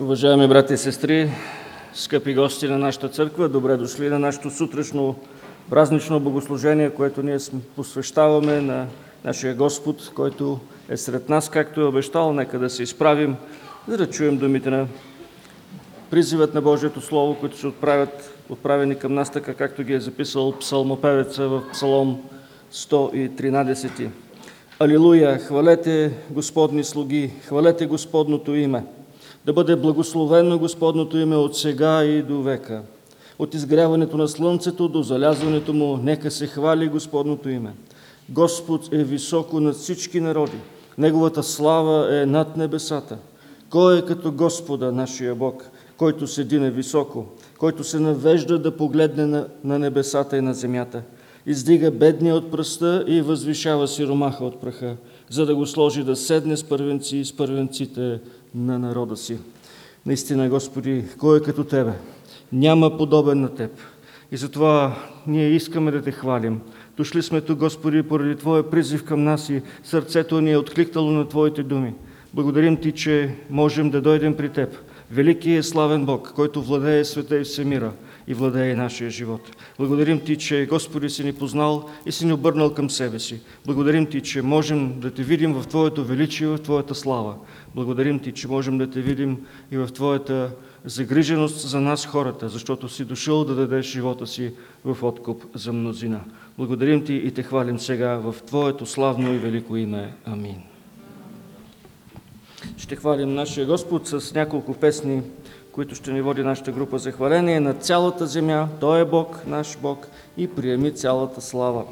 Уважаеми брати и сестри, скъпи гости на нашата църква, добре дошли на нашето сутрешно празнично богослужение, което ние посвещаваме на нашия Господ, който е сред нас, както е обещал. Нека да се изправим, за да чуем думите на призивът на Божието Слово, които се отправят, отправени към нас, така както ги е записал псалмопевеца в Псалом 113. Алилуя! Хвалете Господни слуги, хвалете Господното име. Да бъде благословено Господното име от сега и до века. От изгряването на слънцето до залязването му, нека се хвали Господното име. Господ е високо над всички народи. Неговата слава е над небесата. Кой е като Господа, нашия Бог, който седи на високо, който се навежда да погледне на, на небесата и на земята? Издига бедния от пръста и възвишава сиромаха от праха, за да го сложи да седне с първенци и с първенците на народа си. Наистина, Господи, кой е като Тебе? Няма подобен на Теб. И затова ние искаме да Те хвалим. Дошли сме тук, Господи, поради Твоя призив към нас и сърцето ни е откликнало на Твоите думи. Благодарим Ти, че можем да дойдем при Теб. Велики е славен Бог, който владее света и всемира и владее нашия живот. Благодарим Ти, че Господи си ни познал и си ни обърнал към себе си. Благодарим Ти, че можем да Те видим в Твоето величие, в Твоята слава. Благодарим Ти, че можем да Те видим и в Твоята загриженост за нас хората, защото си дошъл да дадеш живота си в откуп за мнозина. Благодарим Ти и Те хвалим сега в Твоето славно и велико име. Амин. Ще хвалим нашия Господ с няколко песни, които ще ни води нашата група за хваление на цялата земя. Той е Бог, наш Бог и приеми цялата слава.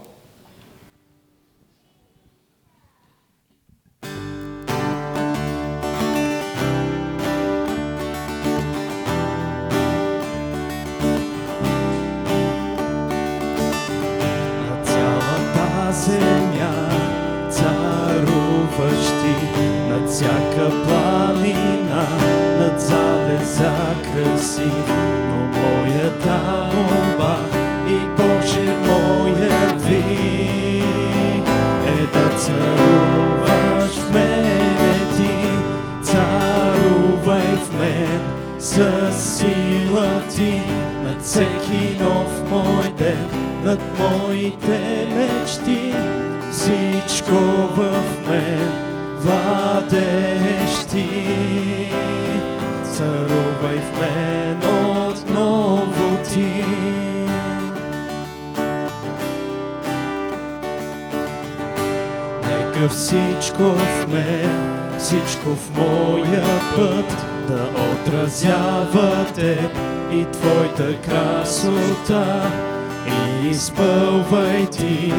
И Твоята красота. И изпълвай Ти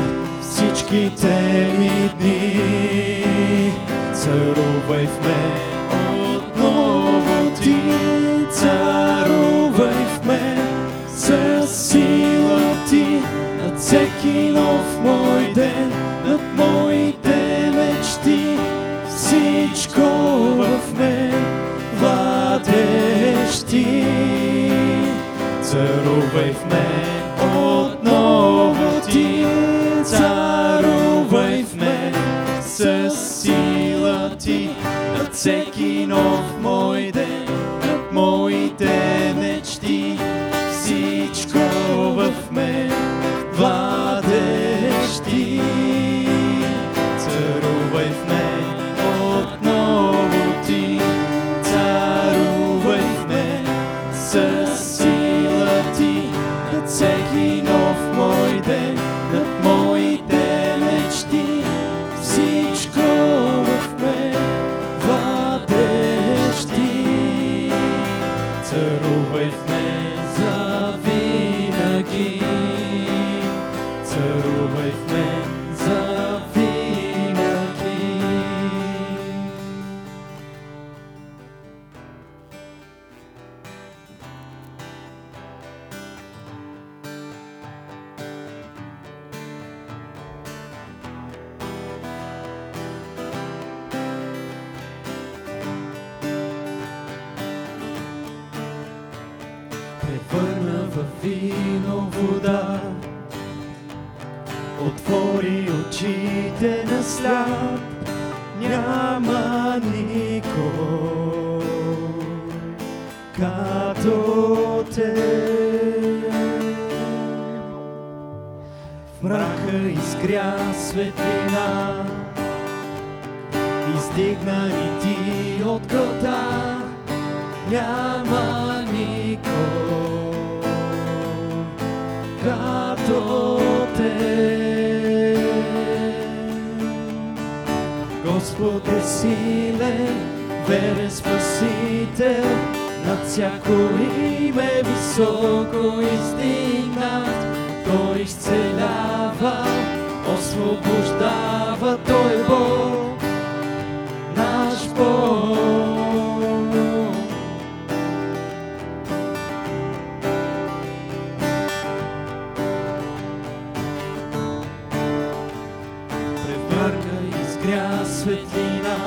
светлина,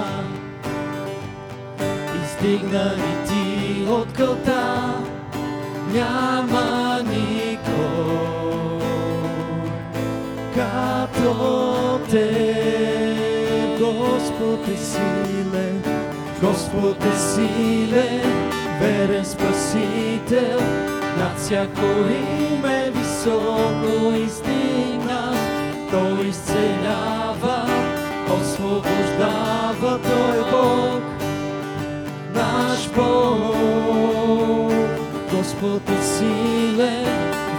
издигна ни ти от кълта, няма никой като те. Господ е силен, Господ е силен, верен спасител, над всяко име високо издигнат. Той изцелява, освобождава, Той Бог, наш Бог. Господ е силен,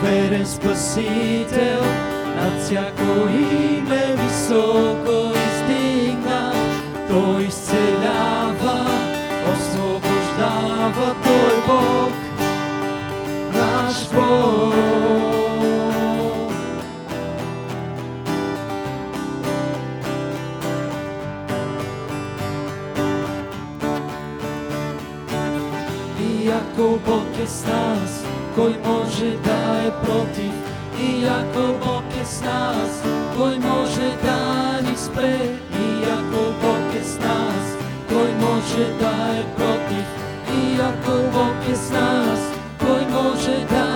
верен спасител, над всяко име високо издигнат. Той изцелява, освобождава, Той Бог, наш Бог. С нас, кой може да е против? И ако Бог е с нас, кой може да ни спре? И ако Бог е с нас, кой може да е против? И ако Бог е с нас, кой може да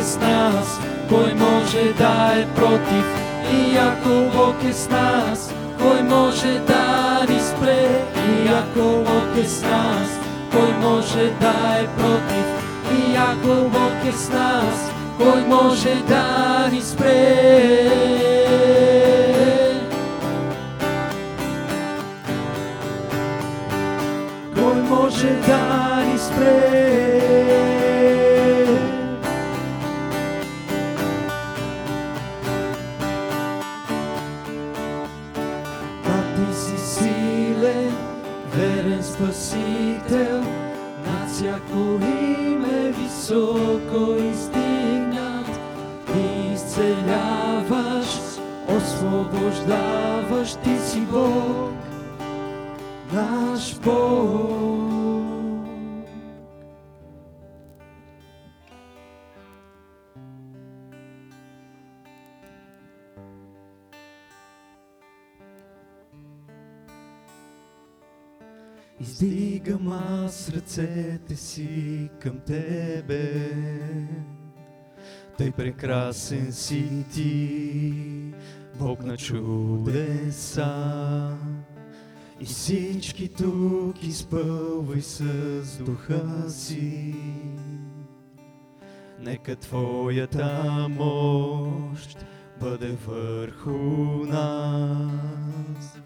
Бог е с нас, кой може да е против? И ако Бог е с нас, кой може да ни спре? И ако Бог е с нас, кой може да е против? И ако Бог е с нас, кой може да ни спре? Кой може да ни спре? Спасител, над всяко име високо издигнат. Ти изцеляваш, освобождаваш, ти си Бог, наш Бог. Издигам аз ръцете си към Тебе. Тъй прекрасен си Ти, Бог на чудеса. И всички тук изпълвай с духа си. Нека Твоята мощ бъде върху нас.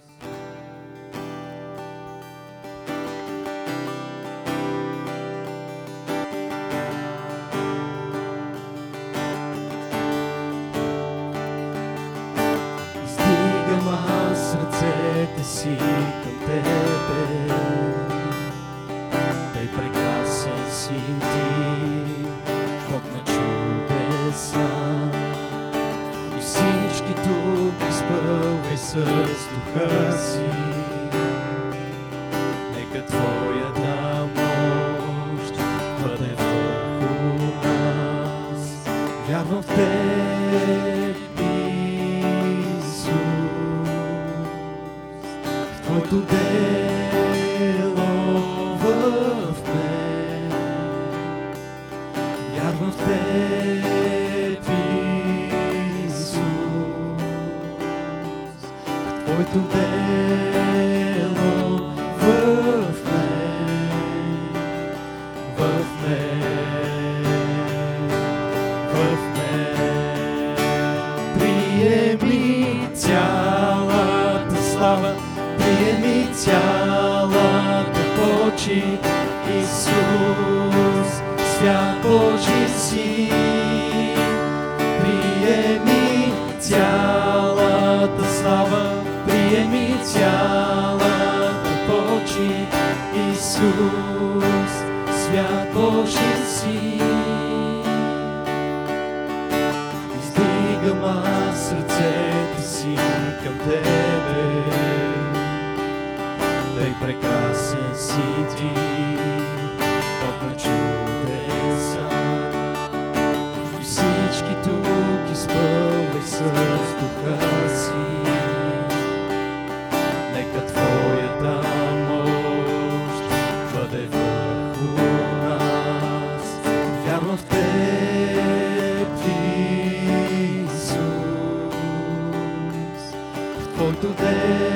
Си към прекрасен си Ти, Бог на чудеса. И всички тук изпълвай с духа си. Нека Твоята мощ бъде върху нас. Вярвам в Теб, Твоето дело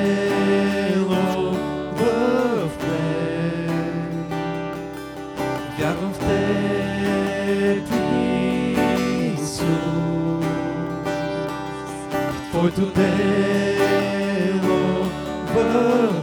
в Твоето дело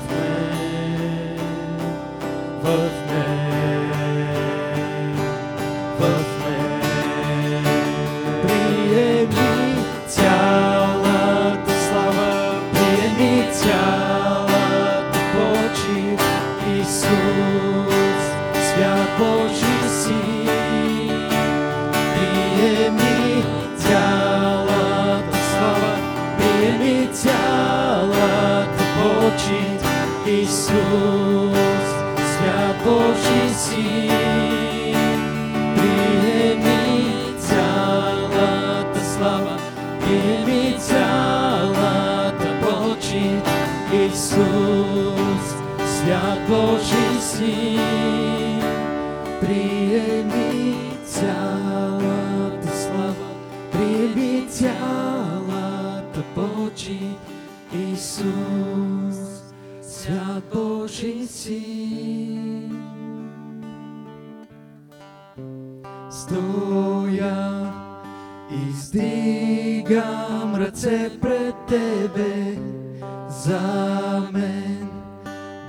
за мен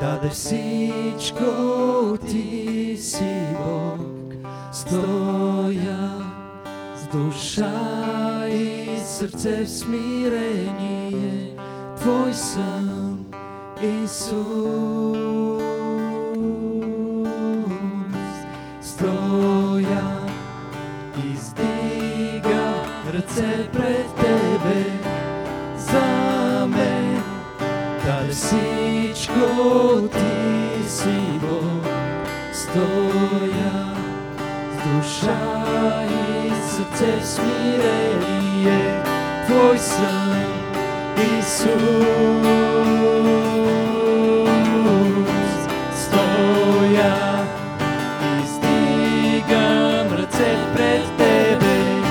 даде всичко Ти си Бог. Стоя с душа и сърце в смирение, Твой съм Исус. с душа и сърце в смирение, Твой съм Исус. Стоя, издигам ръце пред Тебе,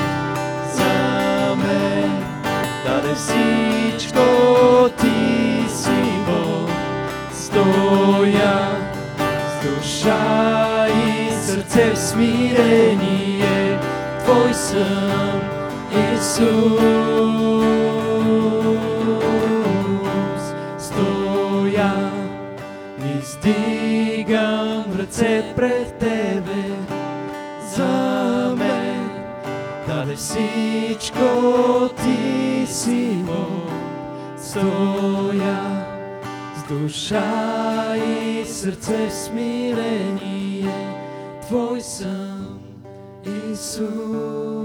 за мен даде всичко Ти си Бог. Стоя с душа и сърце в смирение, sem Isus. Stoja izdigam recept pred tebe za me, da lesičko ti si moj. Stoja z duša i srce smirenije, Tvoj sam Isus.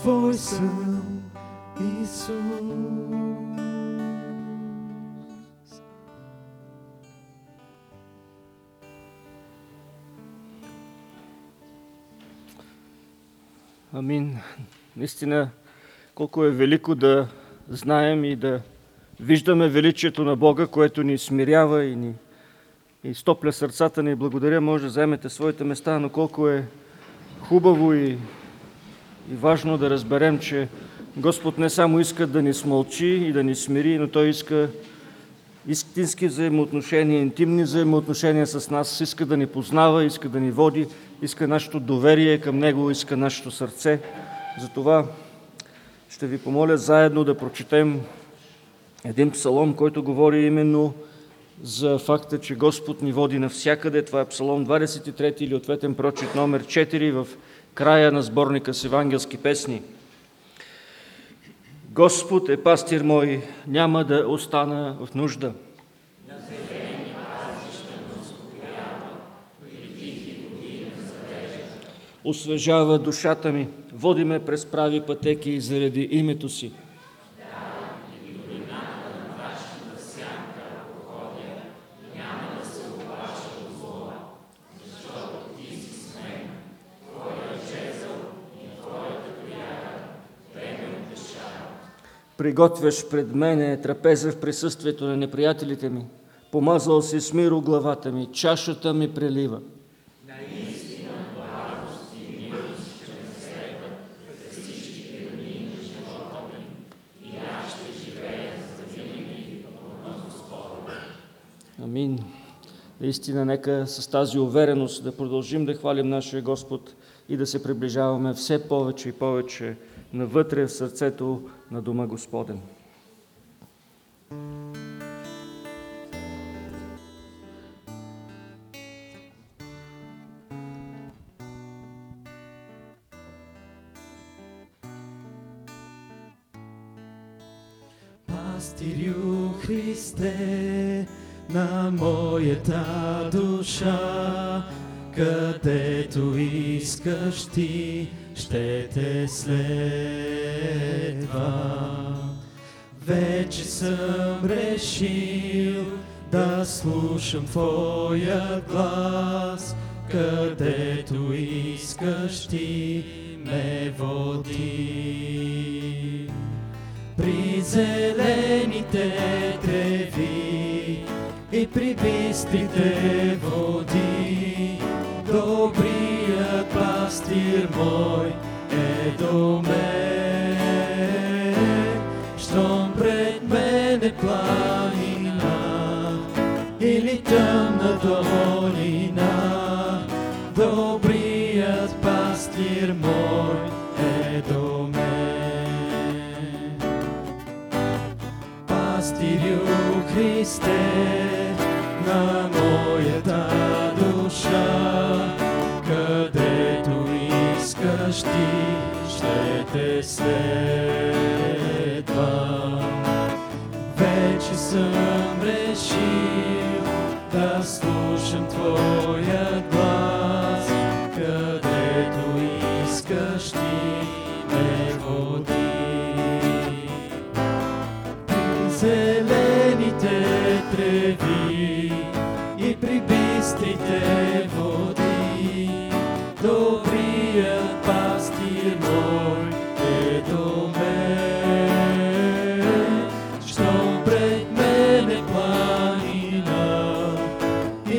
Твой съм, Исус. Амин. Наистина, колко е велико да знаем и да виждаме величието на Бога, което ни смирява и ни и стопля сърцата ни. Благодаря, може да вземете своите места, но колко е хубаво и, и важно да разберем, че Господ не само иска да ни смълчи и да ни смири, но Той иска истински взаимоотношения, интимни взаимоотношения с нас, иска да ни познава, иска да ни води, иска нашето доверие към Него, иска нашето сърце. Затова ще ви помоля заедно да прочетем един псалом, който говори именно за факта, че Господ ни води навсякъде. Това е Псалом 23 или ответен прочит номер 4 в края на сборника с евангелски песни. Господ е пастир мой, няма да остана в нужда. Освежава душата ми, води ме през прави пътеки заради името си. Приготвяш пред мене трапеза в присъствието на неприятелите ми. Помазал си с миро главата ми, чашата ми прелива. Амин. Наистина, нека с тази увереност да продължим да хвалим нашия Господ и да се приближаваме все повече и повече навътре в сърцето на Дома Господен. Пастирю Христе на моята душа, където искаш ти, ще те следва. Вече съм решил да слушам Твоя глас, където искаш ти ме води. При зелените треви и при бистрите води, добрият пастир мой е до мен. Щом пред мене планина или тъмна долина, добрият пастир мой е те следвам. Вече съм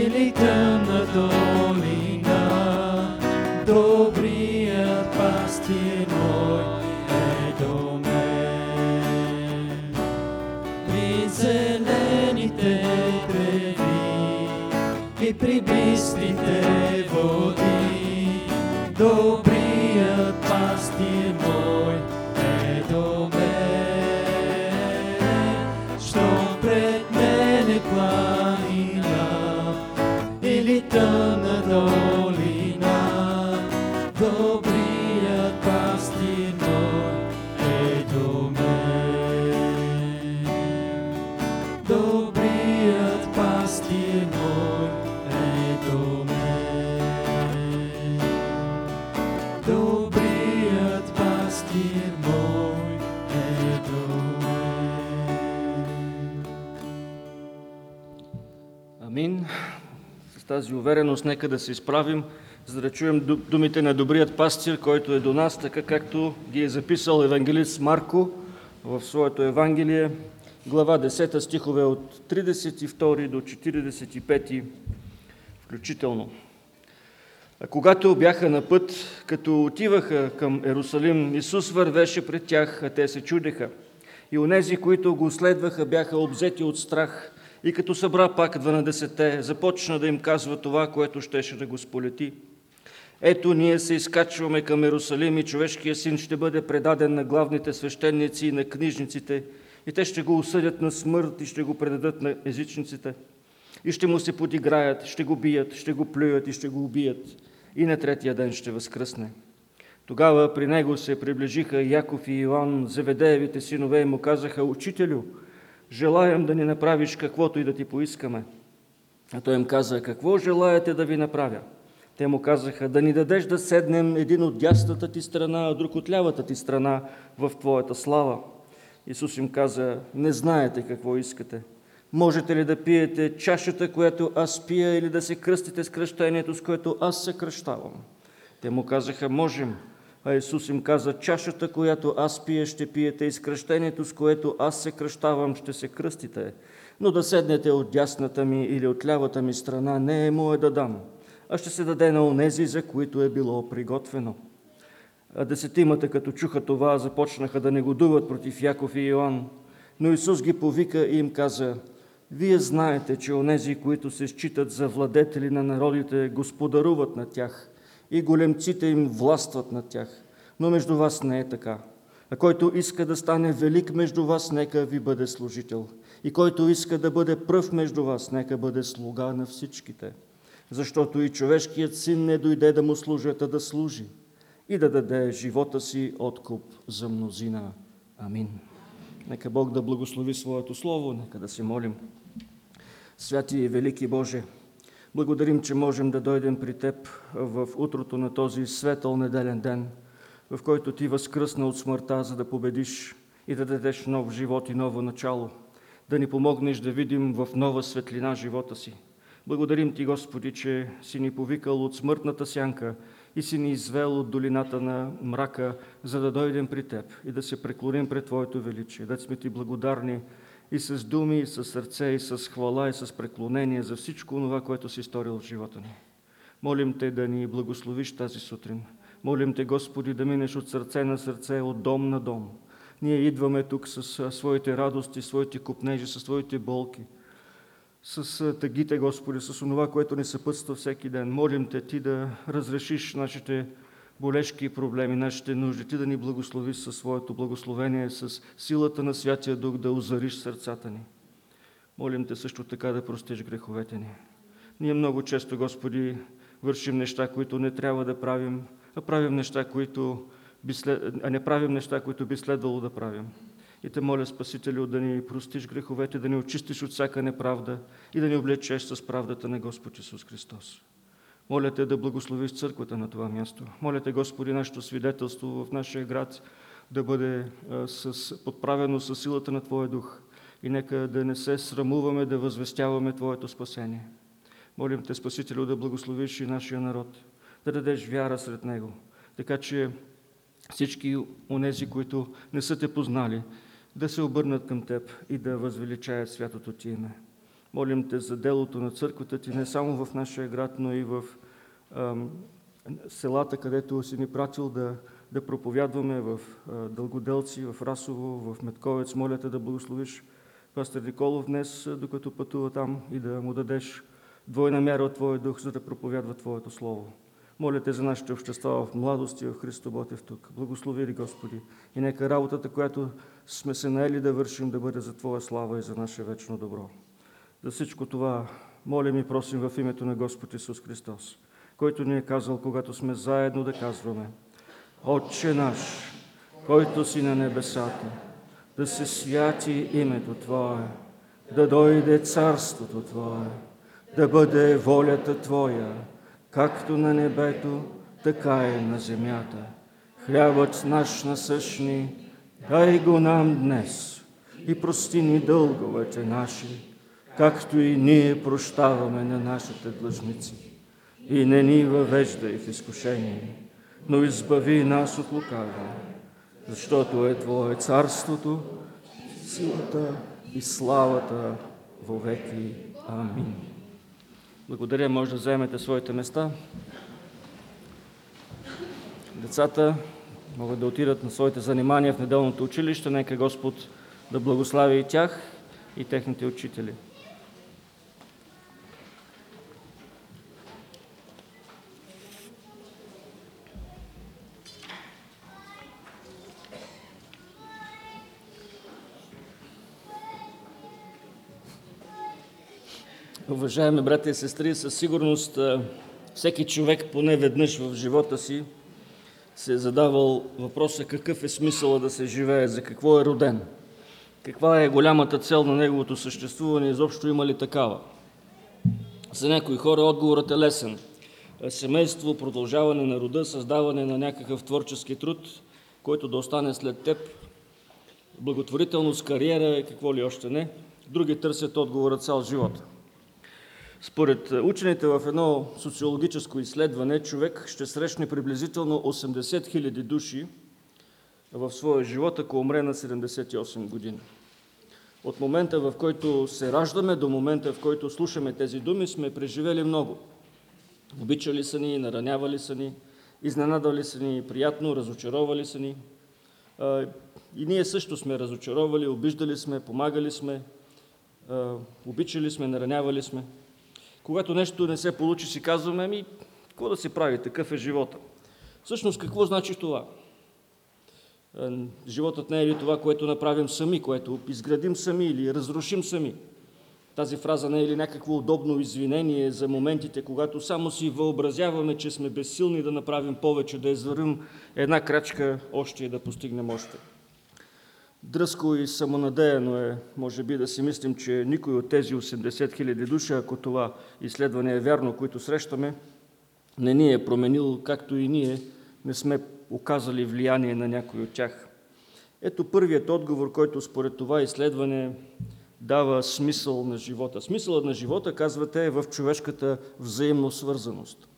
или тъмна увереност нека да се изправим, за да чуем думите на добрият пастир, който е до нас, така както ги е записал евангелист Марко в своето Евангелие, глава 10 стихове от 32 до 45 включително. А когато бяха на път, като отиваха към Ерусалим, Исус вървеше пред тях, а те се чудеха. И онези, които го следваха, бяха обзети от страх. И като събра пак 12, започна да им казва това, което щеше да го сполети. Ето, ние се изкачваме към Ерусалим и човешкият син ще бъде предаден на главните свещеници и на книжниците, и те ще го осъдят на смърт и ще го предадат на езичниците. И ще му се подиграят, ще го бият, ще го плюят и ще го убият. И на третия ден ще възкръсне. Тогава при него се приближиха Яков и Иоанн, Заведеевите синове, и му казаха, Учителю, желаем да ни направиш каквото и да ти поискаме. А той им каза, какво желаете да ви направя? Те му казаха, да ни дадеш да седнем един от дясната ти страна, а друг от лявата ти страна в твоята слава. Исус им каза, не знаете какво искате. Можете ли да пиете чашата, която аз пия, или да се кръстите с кръщението, с което аз се кръщавам? Те му казаха, можем. А Исус им каза, чашата, която аз пия, ще пиете и с кръщението, с което аз се кръщавам, ще се кръстите. Но да седнете от дясната ми или от лявата ми страна не е мое да дам, а ще се даде на онези, за които е било приготвено. А десетимата, като чуха това, започнаха да негодуват против Яков и Йоанн. Но Исус ги повика и им каза, вие знаете, че онези, които се считат за владетели на народите, господаруват на тях и големците им властват над тях. Но между вас не е така. А който иска да стане велик между вас, нека ви бъде служител. И който иска да бъде пръв между вас, нека бъде слуга на всичките. Защото и човешкият син не дойде да му служат, а да служи и да даде живота си откуп за мнозина. Амин. Нека Бог да благослови Своето Слово, нека да се молим. Святи и велики Боже, благодарим, че можем да дойдем при Теб в утрото на този светъл неделен ден, в който Ти възкръсна от смъртта, за да победиш и да дадеш нов живот и ново начало, да ни помогнеш да видим в нова светлина живота си. Благодарим Ти, Господи, че си ни повикал от смъртната сянка и си ни извел от долината на мрака, за да дойдем при Теб и да се преклоним пред Твоето величие, да сме Ти благодарни и с думи, и с сърце, и с хвала, и с преклонение за всичко това, което си сторил в живота ни. Молим Те да ни благословиш тази сутрин. Молим Те, Господи, да минеш от сърце на сърце, от дом на дом. Ние идваме тук с своите радости, своите купнежи, с своите болки, с тъгите, Господи, с това, което ни съпътства всеки ден. Молим Те Ти да разрешиш нашите болешки проблеми, нашите нужди. Ти да ни благословиш със своето благословение, с силата на Святия Дух да озариш сърцата ни. Молим Те също така да простиш греховете ни. Ние много често, Господи, вършим неща, които не трябва да правим, а правим неща, които би след... а не правим неща, които би следвало да правим. И те моля, Спасителю, да ни простиш греховете, да ни очистиш от всяка неправда и да ни облечеш с правдата на Господ Исус Христос. Моля те да благословиш църквата на това място. Моля те, Господи, нашето свидетелство в нашия град да бъде с, подправено с силата на Твоя дух. И нека да не се срамуваме да възвестяваме Твоето спасение. Молим те, Спасителю, да благословиш и нашия народ, да дадеш вяра сред него, така че всички онези, които не са те познали, да се обърнат към Теб и да възвеличаят святото Ти име. Молим Те за делото на църквата Ти не само в нашия град, но и в селата, където си ни пратил да, да проповядваме в Дългоделци, в Расово, в Метковец. Моля те да благословиш пастор Николов днес, докато пътува там и да му дадеш двойна мяра от Твоя дух, за да проповядва Твоето Слово. Моля те за нашите общества в младост и в Христо Ботев тук. Благослови ли, Господи, и нека работата, която сме се наели да вършим, да бъде за Твоя слава и за наше вечно добро. За всичко това молим и просим в името на Господ Исус Христос който ни е казал, когато сме заедно да казваме Отче наш, който си на небесата, да се святи името Твое, да дойде царството Твое, да бъде волята Твоя, както на небето, така и на земята. Хлябът наш насъщни, дай го нам днес и прости ни дълговете наши, както и ние прощаваме на нашите длъжници. И не ни въвеждай в изкушение, но избави нас от лукавия, защото е Твое царството, силата и славата веки. Амин. Благодаря, може да вземете своите места. Децата могат да отидат на своите занимания в неделното училище. Нека Господ да благослави и тях, и техните учители. Уважаеми брати и сестри, със сигурност всеки човек поне веднъж в живота си се е задавал въпроса какъв е смисъла да се живее, за какво е роден, каква е голямата цел на неговото съществуване, изобщо има ли такава. За някои хора отговорът е лесен. Семейство, продължаване на рода, създаване на някакъв творчески труд, който да остане след теб, благотворителност, кариера и какво ли още не. Други търсят отговора цял живот. Според учените в едно социологическо изследване, човек ще срещне приблизително 80 хиляди души в своя живот, ако умре на 78 години. От момента, в който се раждаме, до момента, в който слушаме тези думи, сме преживели много. Обичали са ни, наранявали са ни, изненадали са ни приятно, разочаровали са ни. И ние също сме разочаровали, обиждали сме, помагали сме, обичали сме, наранявали сме. Когато нещо не се получи, си казваме, ами, какво да се прави, такъв е живота. Всъщност, какво значи това? Е, животът не е ли това, което направим сами, което изградим сами или разрушим сами? Тази фраза не е ли някакво удобно извинение за моментите, когато само си въобразяваме, че сме безсилни да направим повече, да извървим една крачка още и да постигнем още? Дръско и самонадеяно е, може би, да си мислим, че никой от тези 80 хиляди души, ако това изследване е вярно, които срещаме, не ни е променил, както и ние не сме оказали влияние на някой от тях. Ето първият отговор, който според това изследване дава смисъл на живота. Смисълът на живота, казвате, е в човешката взаимно свързаност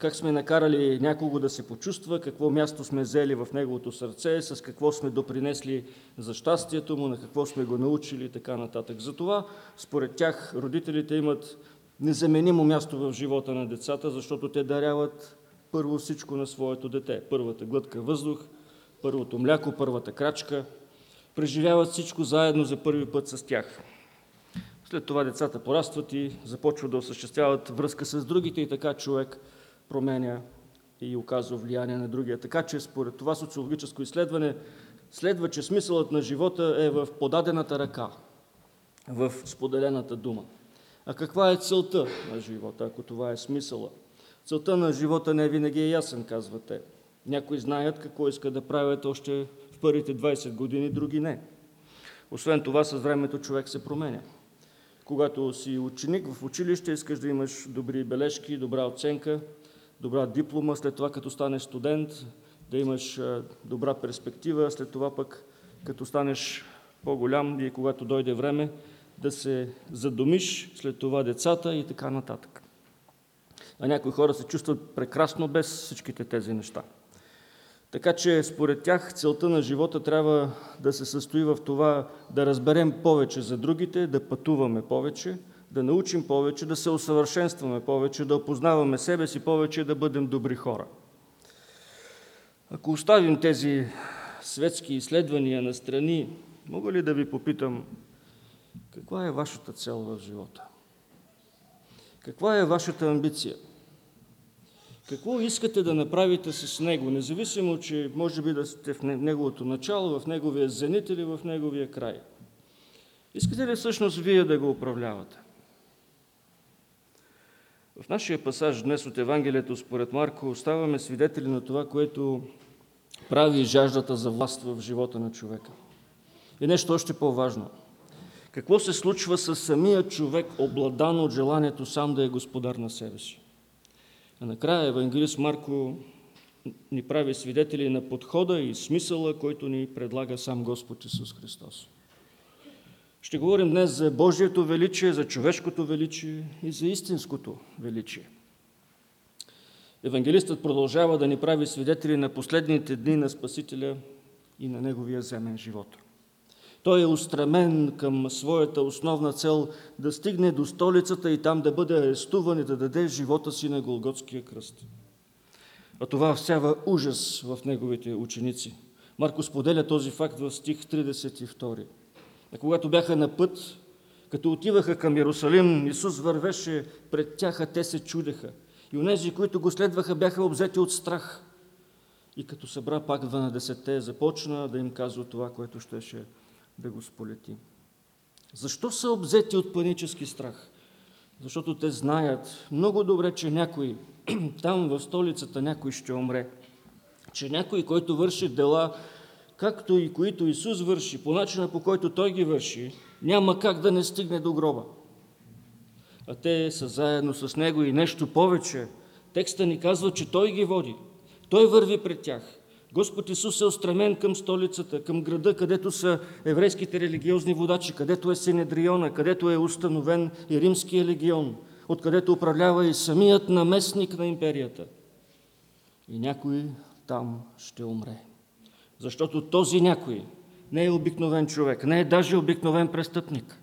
как сме накарали някого да се почувства, какво място сме взели в неговото сърце, с какво сме допринесли за щастието му, на какво сме го научили и така нататък. Затова, според тях, родителите имат незаменимо място в живота на децата, защото те даряват първо всичко на своето дете. Първата глътка въздух, първото мляко, първата крачка. Преживяват всичко заедно за първи път с тях. След това децата порастват и започват да осъществяват връзка с другите и така човек – променя и оказва влияние на другия. Така че според това социологическо изследване следва, че смисълът на живота е в подадената ръка, в споделената дума. А каква е целта на живота, ако това е смисъла? Целта на живота не винаги е ясен, казвате. Някои знаят какво искат да правят още в първите 20 години, други не. Освен това, с времето човек се променя. Когато си ученик в училище, искаш да имаш добри бележки, добра оценка, добра диплома, след това като станеш студент, да имаш добра перспектива, след това пък като станеш по-голям и когато дойде време да се задумиш, след това децата и така нататък. А някои хора се чувстват прекрасно без всичките тези неща. Така че според тях целта на живота трябва да се състои в това да разберем повече за другите, да пътуваме повече, да научим повече, да се усъвършенстваме повече, да опознаваме себе си повече, да бъдем добри хора. Ако оставим тези светски изследвания на страни, мога ли да ви попитам, каква е вашата цел в живота? Каква е вашата амбиция? Какво искате да направите с него, независимо, че може би да сте в неговото начало, в неговия зенит или в неговия край? Искате ли всъщност вие да го управлявате? В нашия пасаж днес от Евангелието според Марко ставаме свидетели на това, което прави жаждата за власт в живота на човека. И нещо още по-важно. Какво се случва с самия човек, обладан от желанието сам да е господар на себе си? А накрая евангелист Марко ни прави свидетели на подхода и смисъла, който ни предлага сам Господ Исус Христос. Ще говорим днес за Божието величие, за човешкото величие и за истинското величие. Евангелистът продължава да ни прави свидетели на последните дни на Спасителя и на Неговия земен живот. Той е устремен към своята основна цел да стигне до столицата и там да бъде арестуван и да даде живота си на Голготския кръст. А това всява ужас в неговите ученици. Марко споделя този факт в стих 32. А когато бяха на път, като отиваха към Иерусалим, Исус вървеше пред тях, а те се чудеха. И онези, които го следваха, бяха обзети от страх. И като събра пак 12-те, започна да им казва това, което щеше да го сполети. Защо са обзети от панически страх? Защото те знаят много добре, че някой там в столицата някой ще умре. Че някой, който върши дела, както и които Исус върши, по начина по който Той ги върши, няма как да не стигне до гроба. А те са заедно с Него и нещо повече. Текста ни казва, че Той ги води. Той върви пред тях. Господ Исус е устремен към столицата, към града, където са еврейските религиозни водачи, където е Синедриона, където е установен и римския легион, откъдето управлява и самият наместник на империята. И някой там ще умре. Защото този някой не е обикновен човек, не е даже обикновен престъпник.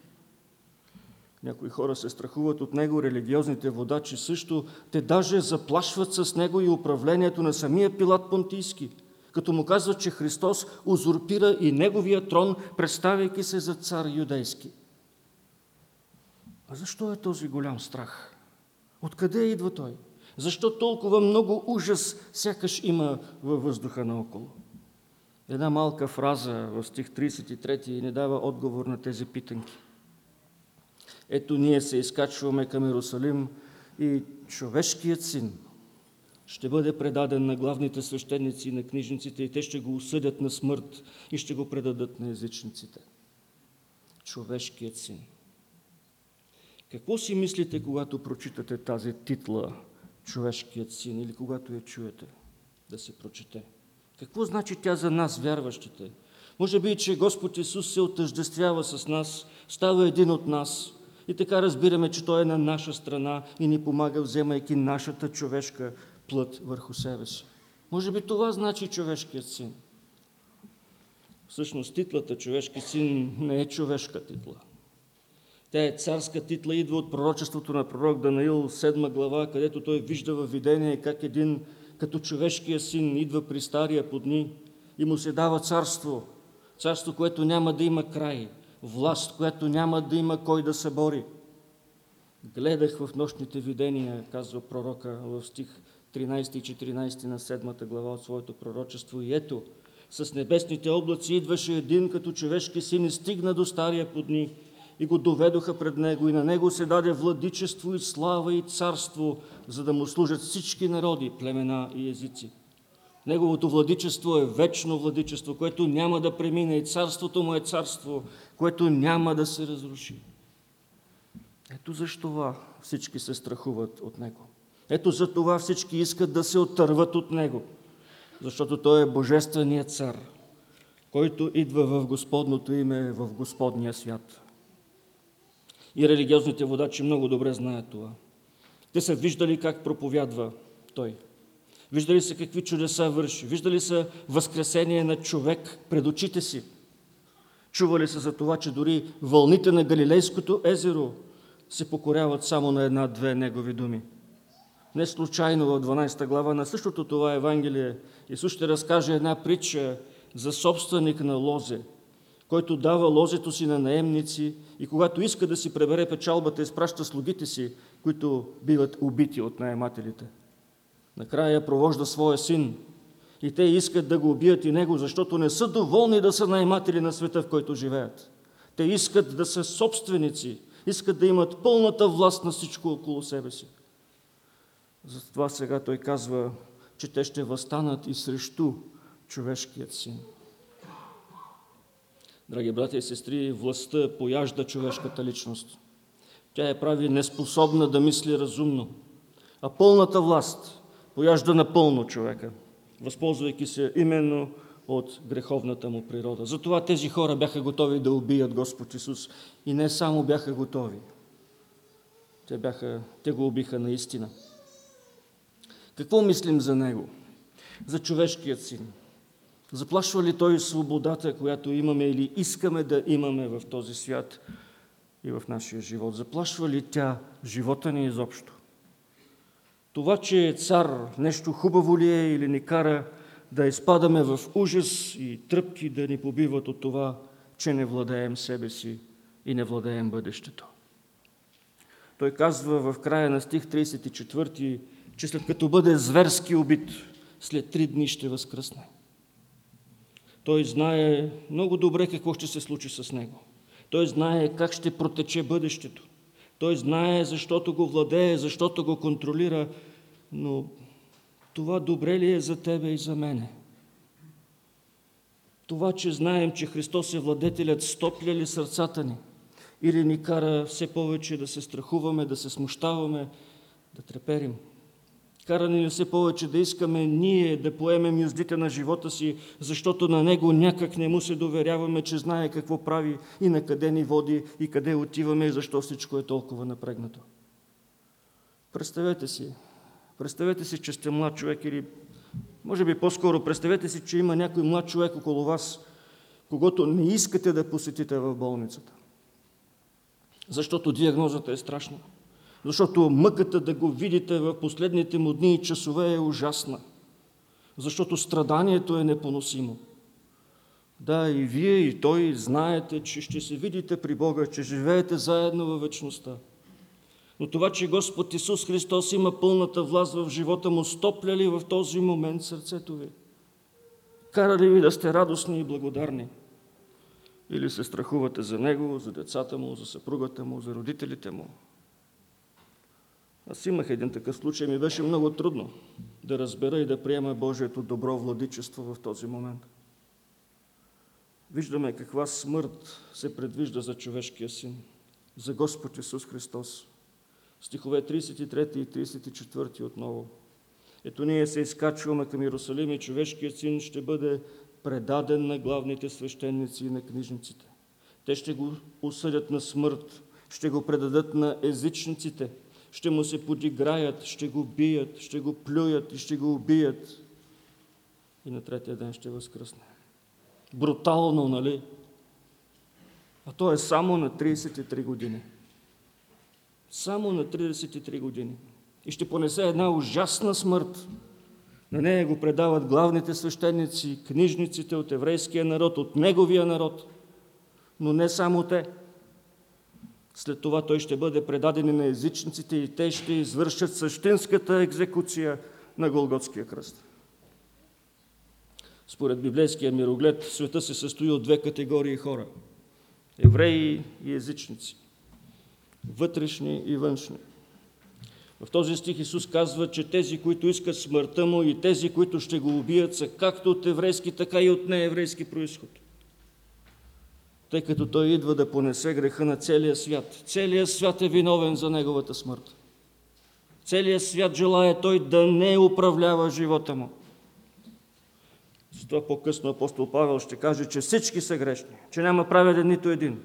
Някои хора се страхуват от него, религиозните водачи също. Те даже заплашват с него и управлението на самия Пилат Понтийски – като му казва, че Христос узурпира и неговия трон, представяйки се за цар юдейски. А защо е този голям страх? Откъде идва той? Защо толкова много ужас сякаш има във въздуха наоколо? Една малка фраза в стих 33 ни дава отговор на тези питанки. Ето ние се изкачваме към Иерусалим и човешкият син – ще бъде предаден на главните свещеници и на книжниците и те ще го осъдят на смърт и ще го предадат на езичниците. Човешкият син. Какво си мислите, когато прочитате тази титла Човешкият син или когато я чуете да се прочете? Какво значи тя за нас, вярващите? Може би, че Господ Исус се отъждествява с нас, става един от нас и така разбираме, че Той е на наша страна и ни помага, вземайки нашата човешка плът върху себе си. Може би това значи човешкият син. Всъщност титлата човешки син не е човешка титла. Тя е царска титла, идва от пророчеството на пророк Данаил, 7 глава, където той вижда във видение как един като човешкия син идва при стария по дни и му се дава царство, царство, което няма да има край, власт, която няма да има кой да се бори. Гледах в нощните видения, казва пророка в стих 13 и 14 на 7 глава от своето пророчество. И ето, с небесните облаци идваше един като човешки син и стигна до стария по дни и го доведоха пред него и на него се даде владичество и слава и царство, за да му служат всички народи, племена и езици. Неговото владичество е вечно владичество, което няма да премине и царството му е царство, което няма да се разруши. Ето защо всички се страхуват от него. Ето за това всички искат да се отърват от Него, защото Той е Божественият цар, който идва в Господното име, в Господния свят. И религиозните водачи много добре знаят това. Те са виждали как проповядва Той. Виждали са какви чудеса върши. Виждали са възкресение на човек пред очите си. Чували са за това, че дори вълните на Галилейското езеро се покоряват само на една-две Негови думи – не случайно в 12 глава на същото това Евангелие Исус ще разкаже една притча за собственик на лозе, който дава лозето си на наемници и когато иска да си пребере печалбата, изпраща слугите си, които биват убити от наемателите. Накрая провожда своя син и те искат да го убият и него, защото не са доволни да са наематели на света, в който живеят. Те искат да са собственици, искат да имат пълната власт на всичко около себе си. Затова сега той казва, че те ще възстанат и срещу човешкият син. Драги брати и сестри, властта пояжда човешката личност. Тя я прави неспособна да мисли разумно. А пълната власт пояжда напълно човека, възползвайки се именно от греховната му природа. Затова тези хора бяха готови да убият Господ Исус. И не само бяха готови. Те, бяха, те го убиха наистина. Какво мислим за Него? За човешкият син. Заплашва ли той свободата, която имаме или искаме да имаме в този свят и в нашия живот? Заплашва ли тя живота ни изобщо? Това, че е цар, нещо хубаво ли е или ни кара да изпадаме в ужас и тръпки да ни побиват от това, че не владеем себе си и не владеем бъдещето. Той казва в края на стих 34, че след като бъде зверски убит, след три дни ще възкръсне. Той знае много добре какво ще се случи с него. Той знае как ще протече бъдещето. Той знае, защото го владее, защото го контролира, но това добре ли е за тебе и за мене? Това, че знаем, че Христос е владетелят, стопля ли сърцата ни? Или ни кара все повече да се страхуваме, да се смущаваме, да треперим? Кара ни все повече да искаме ние да поемем юздите на живота си, защото на Него някак не му се доверяваме, че знае какво прави и на къде ни води и къде отиваме и защо всичко е толкова напрегнато. Представете си, представете си, че сте млад човек или може би по-скоро представете си, че има някой млад човек около вас, когато не искате да посетите в болницата. Защото диагнозата е страшна. Защото мъката да го видите в последните му дни и часове е ужасна. Защото страданието е непоносимо. Да, и вие, и той знаете, че ще се видите при Бога, че живеете заедно във вечността. Но това, че Господ Исус Христос има пълната власт в живота му, стопля ли в този момент сърцето ви? Кара ли ви да сте радостни и благодарни? Или се страхувате за Него, за децата му, за съпругата му, за родителите му? Аз имах един такъв случай, ми беше много трудно да разбера и да приема Божието добро владичество в този момент. Виждаме каква смърт се предвижда за човешкия син, за Господ Исус Христос. Стихове 33 и 34 отново. Ето ние се изкачваме към Иерусалим и човешкият син ще бъде предаден на главните свещеници и на книжниците. Те ще го осъдят на смърт, ще го предадат на езичниците – ще му се подиграят, ще го бият, ще го плюят и ще го убият. И на третия ден ще възкръсне. Брутално, нали? А то е само на 33 години. Само на 33 години. И ще понесе една ужасна смърт. На нея го предават главните свещеници, книжниците от еврейския народ, от неговия народ. Но не само те – след това той ще бъде предаден на езичниците и те ще извършат същинската екзекуция на Голготския кръст. Според библейския мироглед, света се състои от две категории хора – евреи и езичници, вътрешни и външни. В този стих Исус казва, че тези, които искат смъртта му и тези, които ще го убият, са както от еврейски, така и от нееврейски происход – тъй като той идва да понесе греха на целия свят. Целият свят е виновен за неговата смърт. Целият свят желая той да не управлява живота му. Затова по-късно апостол Павел ще каже, че всички са грешни, че няма праведен нито един.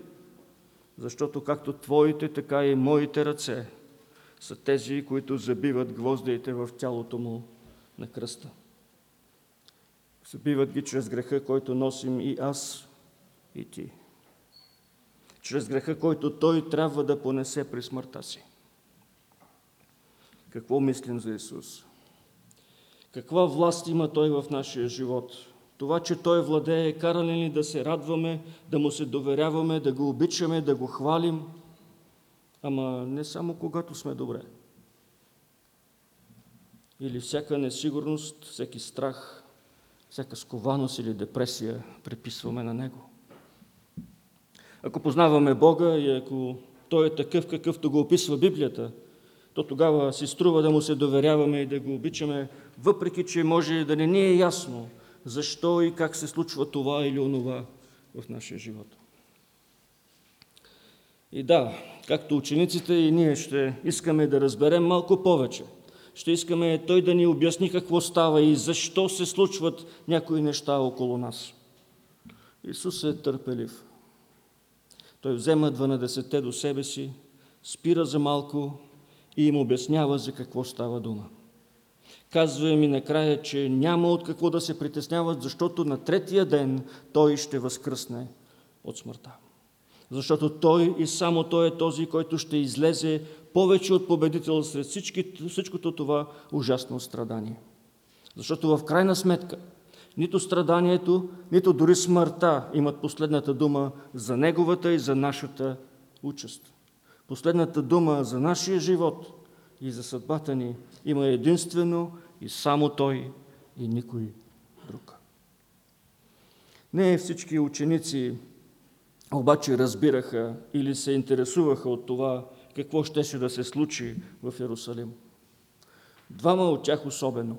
Защото както твоите, така и моите ръце са тези, които забиват гвоздиите в тялото му на кръста. Забиват ги чрез греха, който носим и аз, и ти чрез греха, който той трябва да понесе при смъртта си. Какво мислим за Исус? Каква власт има Той в нашия живот? Това, че Той владее, кара ли ни да се радваме, да Му се доверяваме, да го обичаме, да го хвалим? Ама не само когато сме добре. Или всяка несигурност, всеки страх, всяка скованост или депресия приписваме на Него. Ако познаваме Бога и ако Той е такъв, какъвто го описва Библията, то тогава си струва да му се доверяваме и да го обичаме, въпреки че може да не ни е ясно защо и как се случва това или онова в нашия живот. И да, както учениците и ние ще искаме да разберем малко повече Ще искаме Той да ни обясни какво става и защо се случват някои неща около нас. Исус е търпелив. Той взема 12-те до себе си, спира за малко и им обяснява за какво става дума. Казва им и накрая, че няма от какво да се притесняват, защото на третия ден Той ще възкръсне от смъртта. Защото Той и само Той е този, който ще излезе повече от победител сред всички, всичкото това ужасно страдание. Защото в крайна сметка нито страданието, нито дори смъртта имат последната дума за неговата и за нашата участ. Последната дума за нашия живот и за съдбата ни има единствено и само Той и никой друг. Не всички ученици обаче разбираха или се интересуваха от това, какво щеше да се случи в Иерусалим. Двама от тях особено.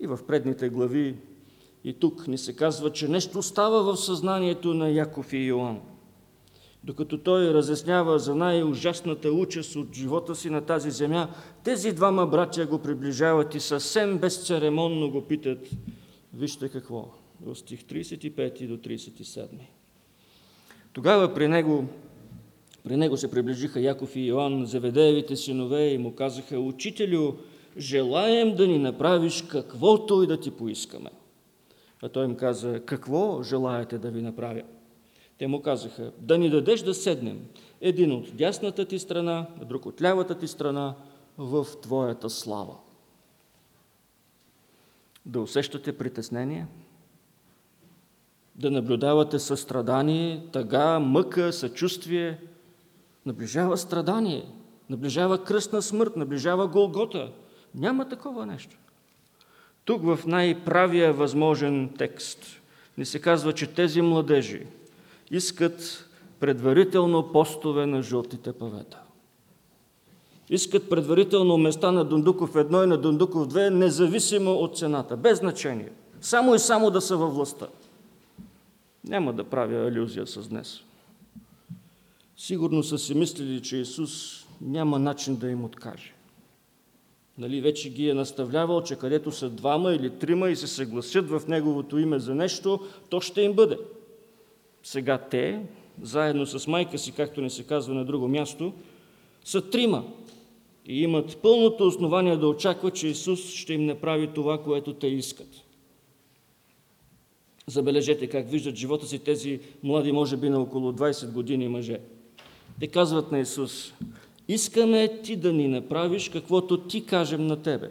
И в предните глави, и тук ни се казва, че нещо става в съзнанието на Яков и Йоанн. Докато той разяснява за най-ужасната участ от живота си на тази земя, тези двама братя го приближават и съвсем безцеремонно го питат. Вижте какво, в стих 35 до 37. Тогава при него, при него се приближиха Яков и Йоанн, Заведеевите синове, и му казаха, Учителю, желаем да ни направиш каквото и да ти поискаме. А той им каза, какво желаете да ви направя? Те му казаха, да ни дадеш да седнем, един от дясната ти страна, друг от лявата ти страна, в твоята слава. Да усещате притеснение, да наблюдавате състрадание, тъга, мъка, съчувствие. Наближава страдание, наближава кръстна смърт, наближава Голгота. Няма такова нещо. Тук в най-правия възможен текст ни се казва, че тези младежи искат предварително постове на жълтите павета. Искат предварително места на Дундуков 1 и на Дундуков 2, независимо от цената, без значение. Само и само да са във властта. Няма да правя алюзия с днес. Сигурно са си мислили, че Исус няма начин да им откаже. Нали, вече ги е наставлявал, че където са двама или трима и се съгласят в Неговото име за нещо, то ще им бъде. Сега те, заедно с майка си, както не се казва на друго място, са трима и имат пълното основание да очакват, че Исус ще им направи това, което те искат. Забележете как виждат живота си тези млади, може би на около 20 години мъже. Те казват на Исус, искаме ти да ни направиш каквото ти кажем на тебе.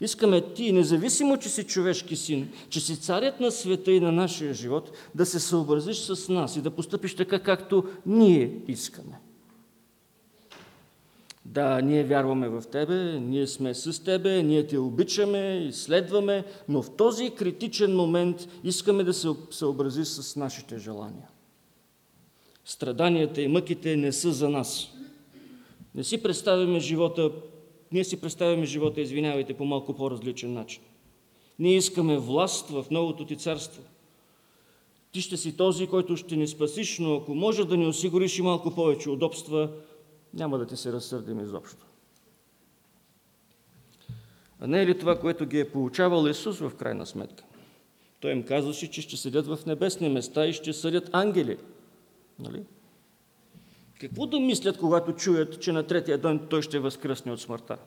Искаме ти, независимо, че си човешки син, че си царят на света и на нашия живот, да се съобразиш с нас и да постъпиш така, както ние искаме. Да, ние вярваме в Тебе, ние сме с Тебе, ние Те обичаме и следваме, но в този критичен момент искаме да се съобрази с нашите желания. Страданията и мъките не са за нас. Не си представяме живота, ние си представяме живота, извинявайте, по малко по-различен начин. Ние искаме власт в новото ти царство. Ти ще си този, който ще ни спасиш, но ако може да ни осигуриш и малко повече удобства, няма да ти се разсърдим изобщо. А не е ли това, което ги е получавал Исус в крайна сметка? Той им казваше, че ще седят в небесни места и ще съдят ангели. Нали? Какво да мислят, когато чуят, че на третия ден той ще възкръсне от смъртта?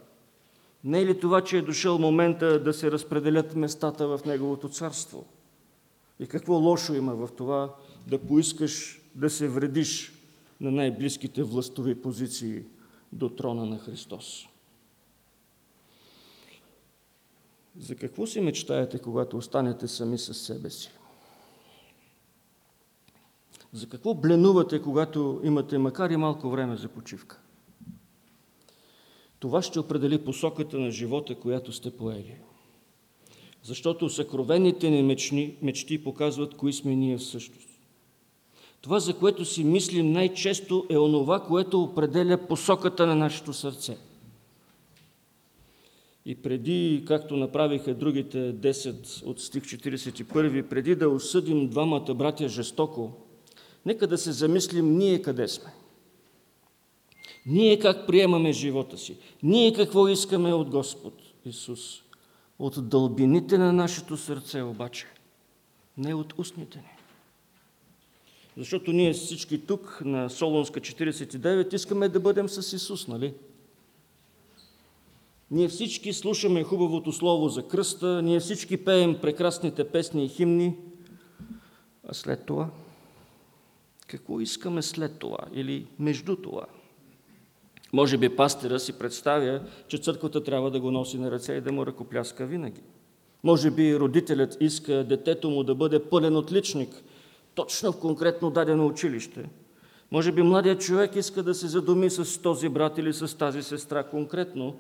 Не е ли това, че е дошъл момента да се разпределят местата в Неговото царство? И какво лошо има в това да поискаш да се вредиш на най-близките властови позиции до трона на Христос. За какво си мечтаете, когато останете сами със себе си? За какво бленувате, когато имате макар и малко време за почивка? Това ще определи посоката на живота, която сте поели. Защото съкровените ни мечти, мечти показват кои сме ние всъщност. Това, за което си мислим най-често, е онова, което определя посоката на нашето сърце. И преди, както направиха другите 10 от стих 41, преди да осъдим двамата братя жестоко, нека да се замислим ние къде сме. Ние как приемаме живота си? Ние какво искаме от Господ Исус? От дълбините на нашето сърце обаче, не от устните ни. Защото ние всички тук на Солунска 49 искаме да бъдем с Исус, нали? Ние всички слушаме хубавото слово за кръста, ние всички пеем прекрасните песни и химни, а след това? Какво искаме след това или между това? Може би пастира си представя, че църквата трябва да го носи на ръце и да му ръкопляска винаги. Може би родителят иска детето му да бъде пълен отличник, точно в конкретно дадено училище. Може би младият човек иска да се задуми с този брат или с тази сестра конкретно.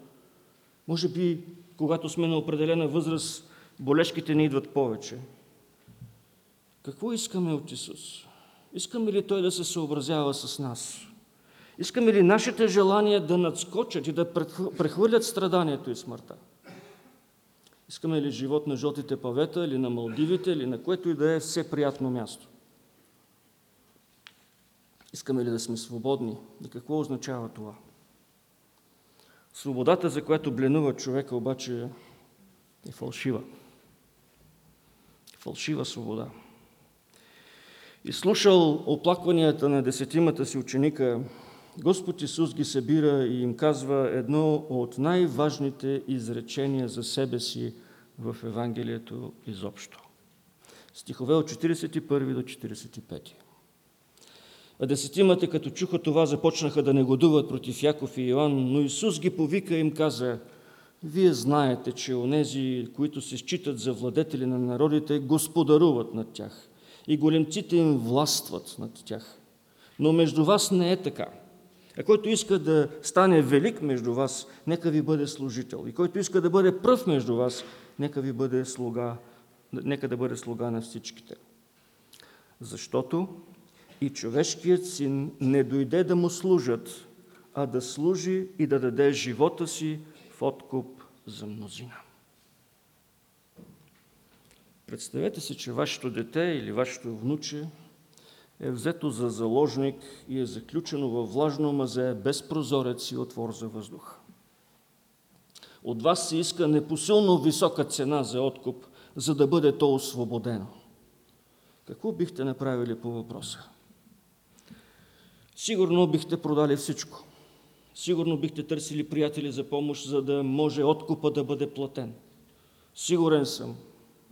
Може би, когато сме на определена възраст, болешките ни идват повече. Какво искаме от Исус? Искаме ли Той да се съобразява с нас? Искаме ли нашите желания да надскочат и да прехвърлят страданието и смъртта? Искаме ли живот на жълтите павета, или на Малдивите, или на което и да е все приятно място? Искаме ли да сме свободни? И какво означава това? Свободата, за която бленува човека, обаче е фалшива. Фалшива свобода. И слушал оплакванията на десетимата си ученика, Господ Исус ги събира и им казва едно от най-важните изречения за себе си в Евангелието изобщо. Стихове от 41 до 45. А десетимата, като чуха това, започнаха да негодуват против Яков и Йоанн, но Исус ги повика и им каза, вие знаете, че онези, които се считат за владетели на народите, господаруват над тях и големците им властват над тях. Но между вас не е така. А който иска да стане велик между вас, нека ви бъде служител. И който иска да бъде пръв между вас, нека ви бъде слуга, нека да бъде слуга на всичките. Защото и човешкият син не дойде да му служат, а да служи и да даде живота си в откуп за мнозина. Представете си, че вашето дете или вашето внуче е взето за заложник и е заключено във влажно мазе без прозорец и отвор за въздух. От вас се иска непосилно висока цена за откуп, за да бъде то освободено. Какво бихте направили по въпроса? Сигурно бихте продали всичко. Сигурно бихте търсили приятели за помощ, за да може откупа да бъде платен. Сигурен съм,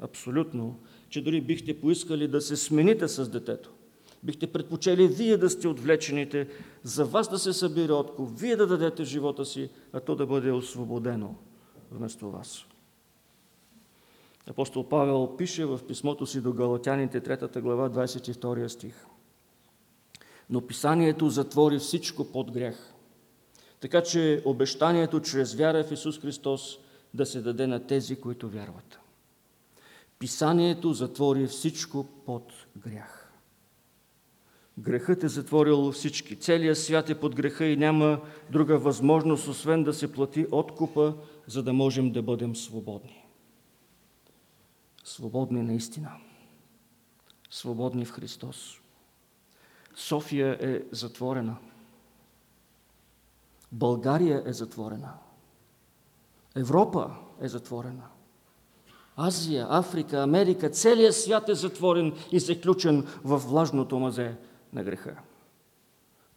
абсолютно, че дори бихте поискали да се смените с детето. Бихте предпочели вие да сте отвлечените, за вас да се събира откуп, вие да дадете живота си, а то да бъде освободено вместо вас. Апостол Павел пише в писмото си до Галатяните, 3 глава, 22 стих. Но писанието затвори всичко под грях. Така че обещанието чрез вяра в Исус Христос да се даде на тези, които вярват. Писанието затвори всичко под грях. Грехът е затворил всички. Целият свят е под греха и няма друга възможност, освен да се плати откупа, за да можем да бъдем свободни. Свободни наистина. Свободни в Христос. София е затворена. България е затворена. Европа е затворена. Азия, Африка, Америка, целият свят е затворен и заключен в влажното мазе на греха.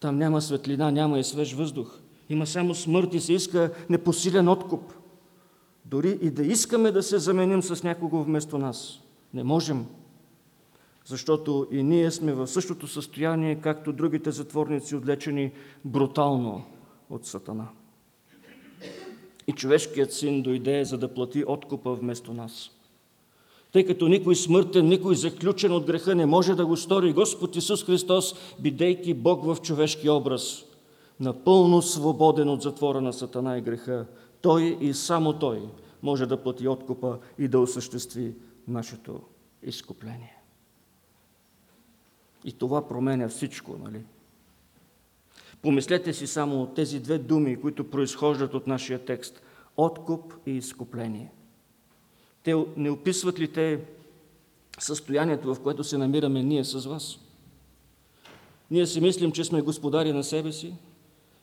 Там няма светлина, няма и свеж въздух. Има само смърт и се иска непосилен откуп. Дори и да искаме да се заменим с някого вместо нас. Не можем, защото и ние сме в същото състояние, както другите затворници, отлечени брутално от Сатана. И човешкият син дойде, за да плати откупа вместо нас. Тъй като никой смъртен, никой заключен от греха не може да го стори, Господ Исус Христос, бидейки Бог в човешки образ, напълно свободен от затвора на Сатана и греха, Той и само Той може да плати откупа и да осъществи нашето изкупление. И това променя всичко, нали? Помислете си само тези две думи, които произхождат от нашия текст – откуп и изкупление. Те не описват ли те състоянието, в което се намираме ние с вас? Ние си мислим, че сме господари на себе си,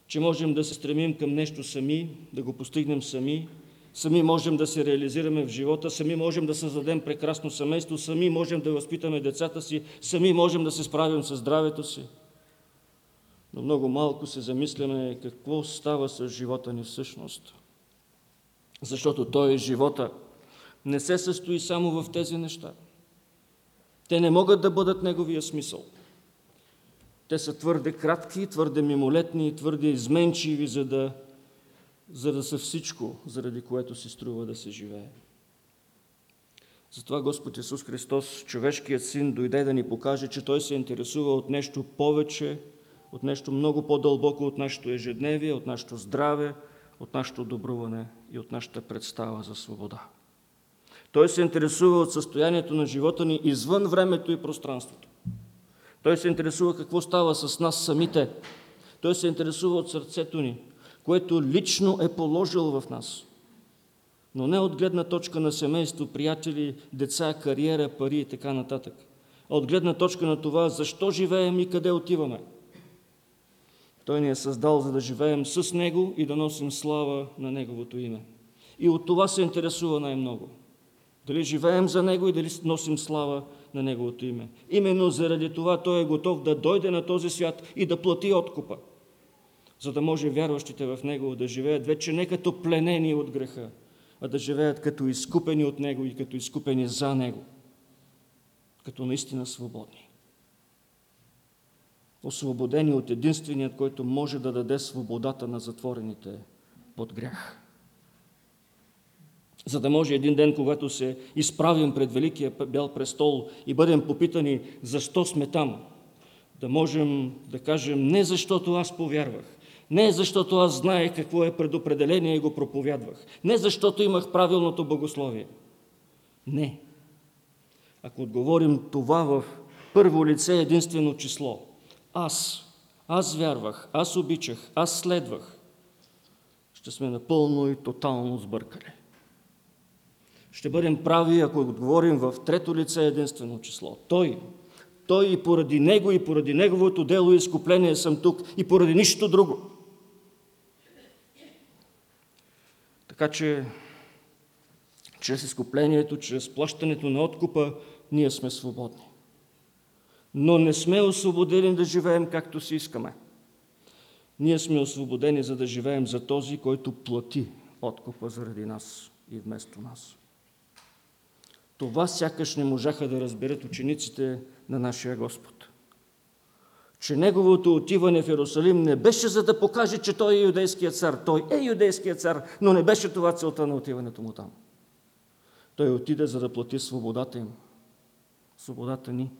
че можем да се стремим към нещо сами, да го постигнем сами, сами можем да се реализираме в живота, сами можем да създадем прекрасно семейство, сами можем да възпитаме децата си, сами можем да се справим с здравето си. Но много малко се замисляме какво става с живота ни всъщност. Защото той е живота не се състои само в тези неща. Те не могат да бъдат неговия смисъл. Те са твърде кратки, твърде мимолетни, твърде изменчиви, за да, за да са всичко, заради което се струва да се живее. Затова Господ Исус Христос, човешкият син, дойде да ни покаже, че Той се интересува от нещо повече, от нещо много по-дълбоко от нашето ежедневие, от нашето здраве, от нашето добруване и от нашата представа за свобода. Той се интересува от състоянието на живота ни извън времето и пространството. Той се интересува какво става с нас самите. Той се интересува от сърцето ни, което лично е положил в нас. Но не от гледна точка на семейство, приятели, деца, кариера, пари и така нататък. А от гледна точка на това, защо живеем и къде отиваме. Той ни е създал, за да живеем с Него и да носим слава на Неговото име. И от това се интересува най-много – дали живеем за Него и дали носим слава на Неговото име. Именно заради това Той е готов да дойде на този свят и да плати откупа, за да може вярващите в Него да живеят вече не като пленени от греха, а да живеят като изкупени от Него и като изкупени за Него, като наистина свободни. Освободени от единственият, който може да даде свободата на затворените под грях за да може един ден, когато се изправим пред Великия бял престол и бъдем попитани защо сме там, да можем да кажем не защото аз повярвах, не защото аз знаех какво е предопределение и го проповядвах, не защото имах правилното богословие. Не. Ако отговорим това в първо лице единствено число, аз, аз вярвах, аз обичах, аз следвах, ще сме напълно и тотално сбъркали. Ще бъдем прави, ако отговорим в трето лице единствено число. Той, той и поради него, и поради неговото дело и изкупление съм тук, и поради нищо друго. Така че, чрез изкуплението, чрез плащането на откупа, ние сме свободни. Но не сме освободени да живеем както си искаме. Ние сме освободени, за да живеем за този, който плати откупа заради нас и вместо нас. Това сякаш не можаха да разберат учениците на нашия Господ. Че неговото отиване в Иерусалим не беше за да покаже, че той е юдейският цар. Той е юдейският цар, но не беше това целта на отиването му там. Той отиде за да плати свободата им. Свободата ни.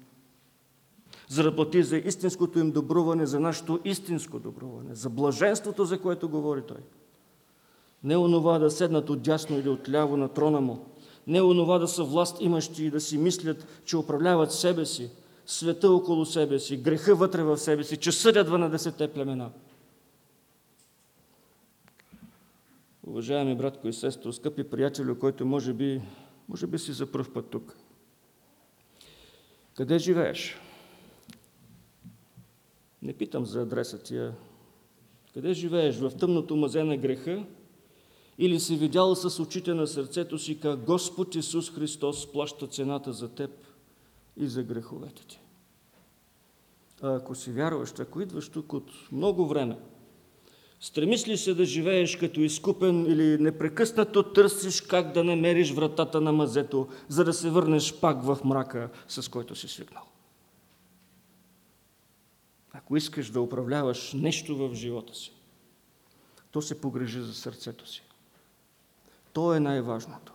За да плати за истинското им добруване, за нашето истинско добруване, за блаженството, за което говори той. Не онова да седнат отдясно или отляво на трона му, не онова да са власт имащи и да си мислят, че управляват себе си, света около себе си, греха вътре в себе си, че съдят 12-те племена. Уважаеми братко и сестро, скъпи приятели, който може би, може би си за пръв път тук. Къде живееш? Не питам за адреса ти, къде живееш? В тъмното мазе на греха или си видял с очите на сърцето си как Господ Исус Христос плаща цената за теб и за греховете ти. А ако си вярваш, ако идваш тук от много време, стремиш ли се да живееш като изкупен или непрекъснато търсиш как да намериш вратата на мазето, за да се върнеш пак в мрака, с който си свикнал? Ако искаш да управляваш нещо в живота си, то се погрежи за сърцето си. То е най-важното.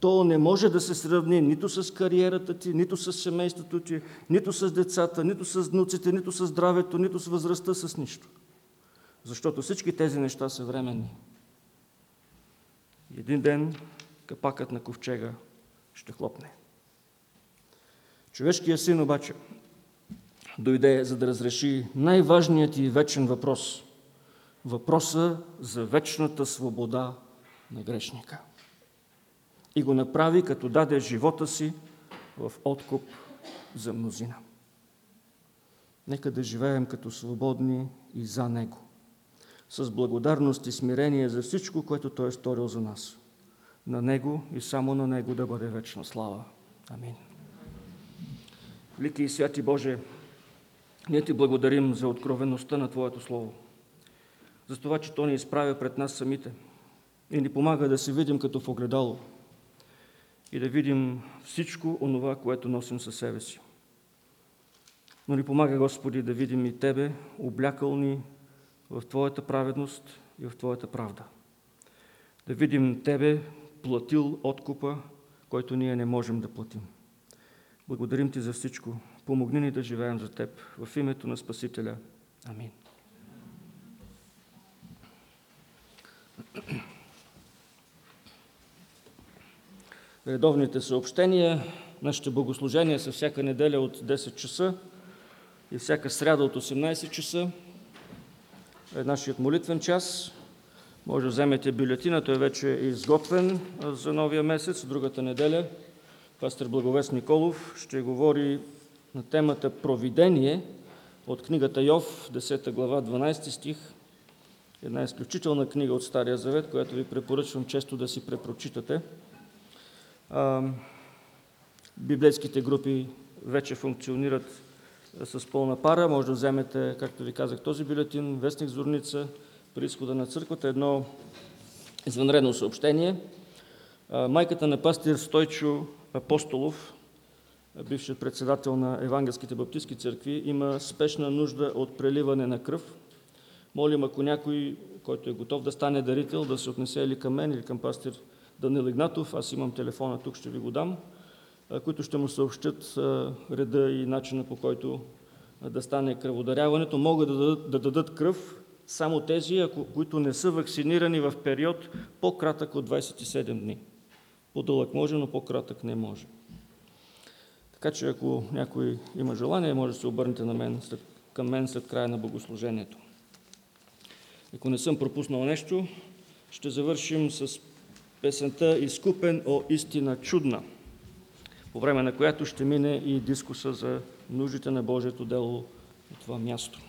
То не може да се сравни нито с кариерата ти, нито с семейството ти, нито с децата, нито с внуците, нито с здравето, нито с възрастта, с нищо. Защото всички тези неща са временни. Един ден капакът на ковчега ще хлопне. Човешкият син обаче дойде за да разреши най-важният и вечен въпрос. Въпроса за вечната свобода на грешника. И го направи, като даде живота си в откуп за мнозина. Нека да живеем като свободни и за Него. с благодарност и смирение за всичко, което Той е сторил за нас. На Него и само на Него да бъде вечна слава. Амин. Велики и святи Боже, ние Ти благодарим за откровеността на Твоето Слово, за това, че То ни изправя пред нас самите и ни помага да се видим като в огледало и да видим всичко онова, което носим със себе си. Но ни помага, Господи, да видим и Тебе, облякал ни в Твоята праведност и в Твоята правда. Да видим Тебе, платил откупа, който ние не можем да платим. Благодарим Ти за всичко. Помогни ни да живеем за Теб. В името на Спасителя. Амин. Редовните съобщения. Нашите богослужения са всяка неделя от 10 часа и всяка сряда от 18 часа. Е нашият молитвен час. Може да вземете бюлетина, той вече е изготвен за новия месец, другата неделя. Пастор Благовест Николов ще говори на темата Провидение от книгата Йов, 10 глава, 12 стих. Една изключителна книга от Стария Завет, която ви препоръчвам често да си препрочитате. Библейските групи вече функционират с пълна пара. Може да вземете, както ви казах, този бюлетин, Вестник Зорница, при изхода на църквата, едно извънредно съобщение. Майката на пастир Стойчо Апостолов, бившият председател на Евангелските баптистски църкви, има спешна нужда от преливане на кръв. Молим, ако някой, който е готов да стане дарител, да се отнесе или към мен, или към пастир Данил Игнатов, аз имам телефона тук, ще ви го дам, които ще му съобщат реда и начина по който да стане кръводаряването. Могат да дадат, да дадат кръв само тези, които не са вакцинирани в период по-кратък от 27 дни. По-дълъг може, но по-кратък не може. Така че ако някой има желание, може да се обърнете на мен, след, към мен след края на богослужението. Ако не съм пропуснал нещо, ще завършим с песента «Изкупен, о истина чудна», по време на която ще мине и дискуса за нуждите на Божието дело на това място.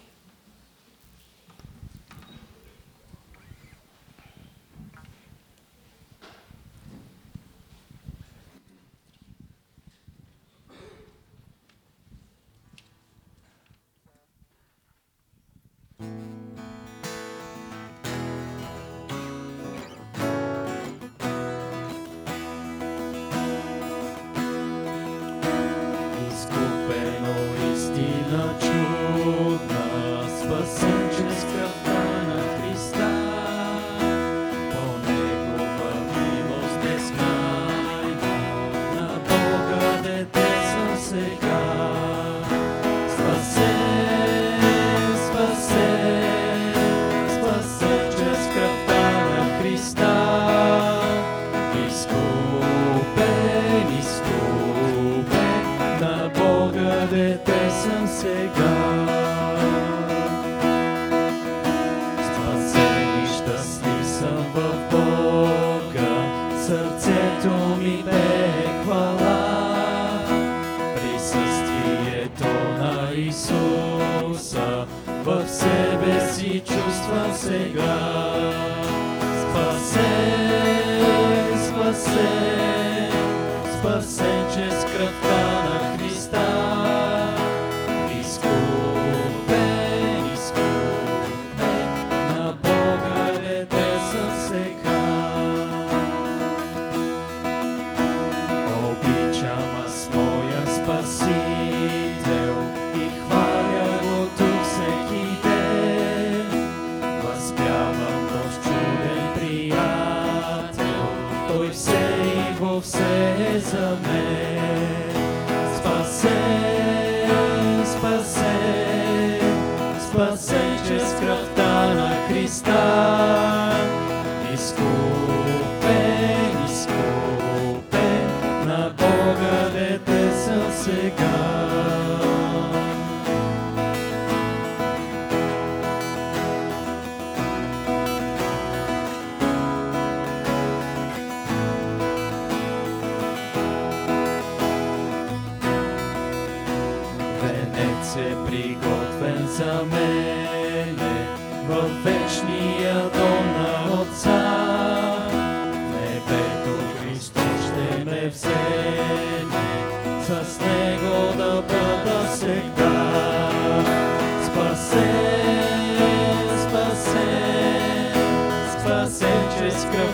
go.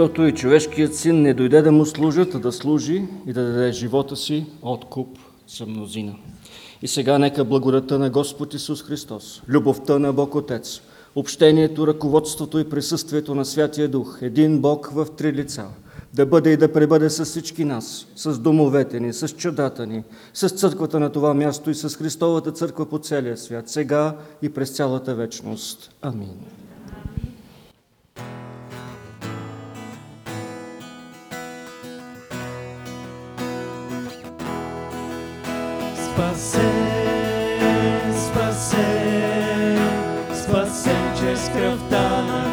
Защото и човешкият син не дойде да му служат, а да служи и да даде живота си откуп за мнозина. И сега нека благодата на Господ Исус Христос, любовта на Бог Отец, общението, ръководството и присъствието на Святия Дух, един Бог в три лица, да бъде и да пребъде с всички нас, с домовете ни, с чадата ни, с църквата на това място и с Христовата църква по целия свят, сега и през цялата вечност. Амин. Спаси, спаси, спаси честь кров та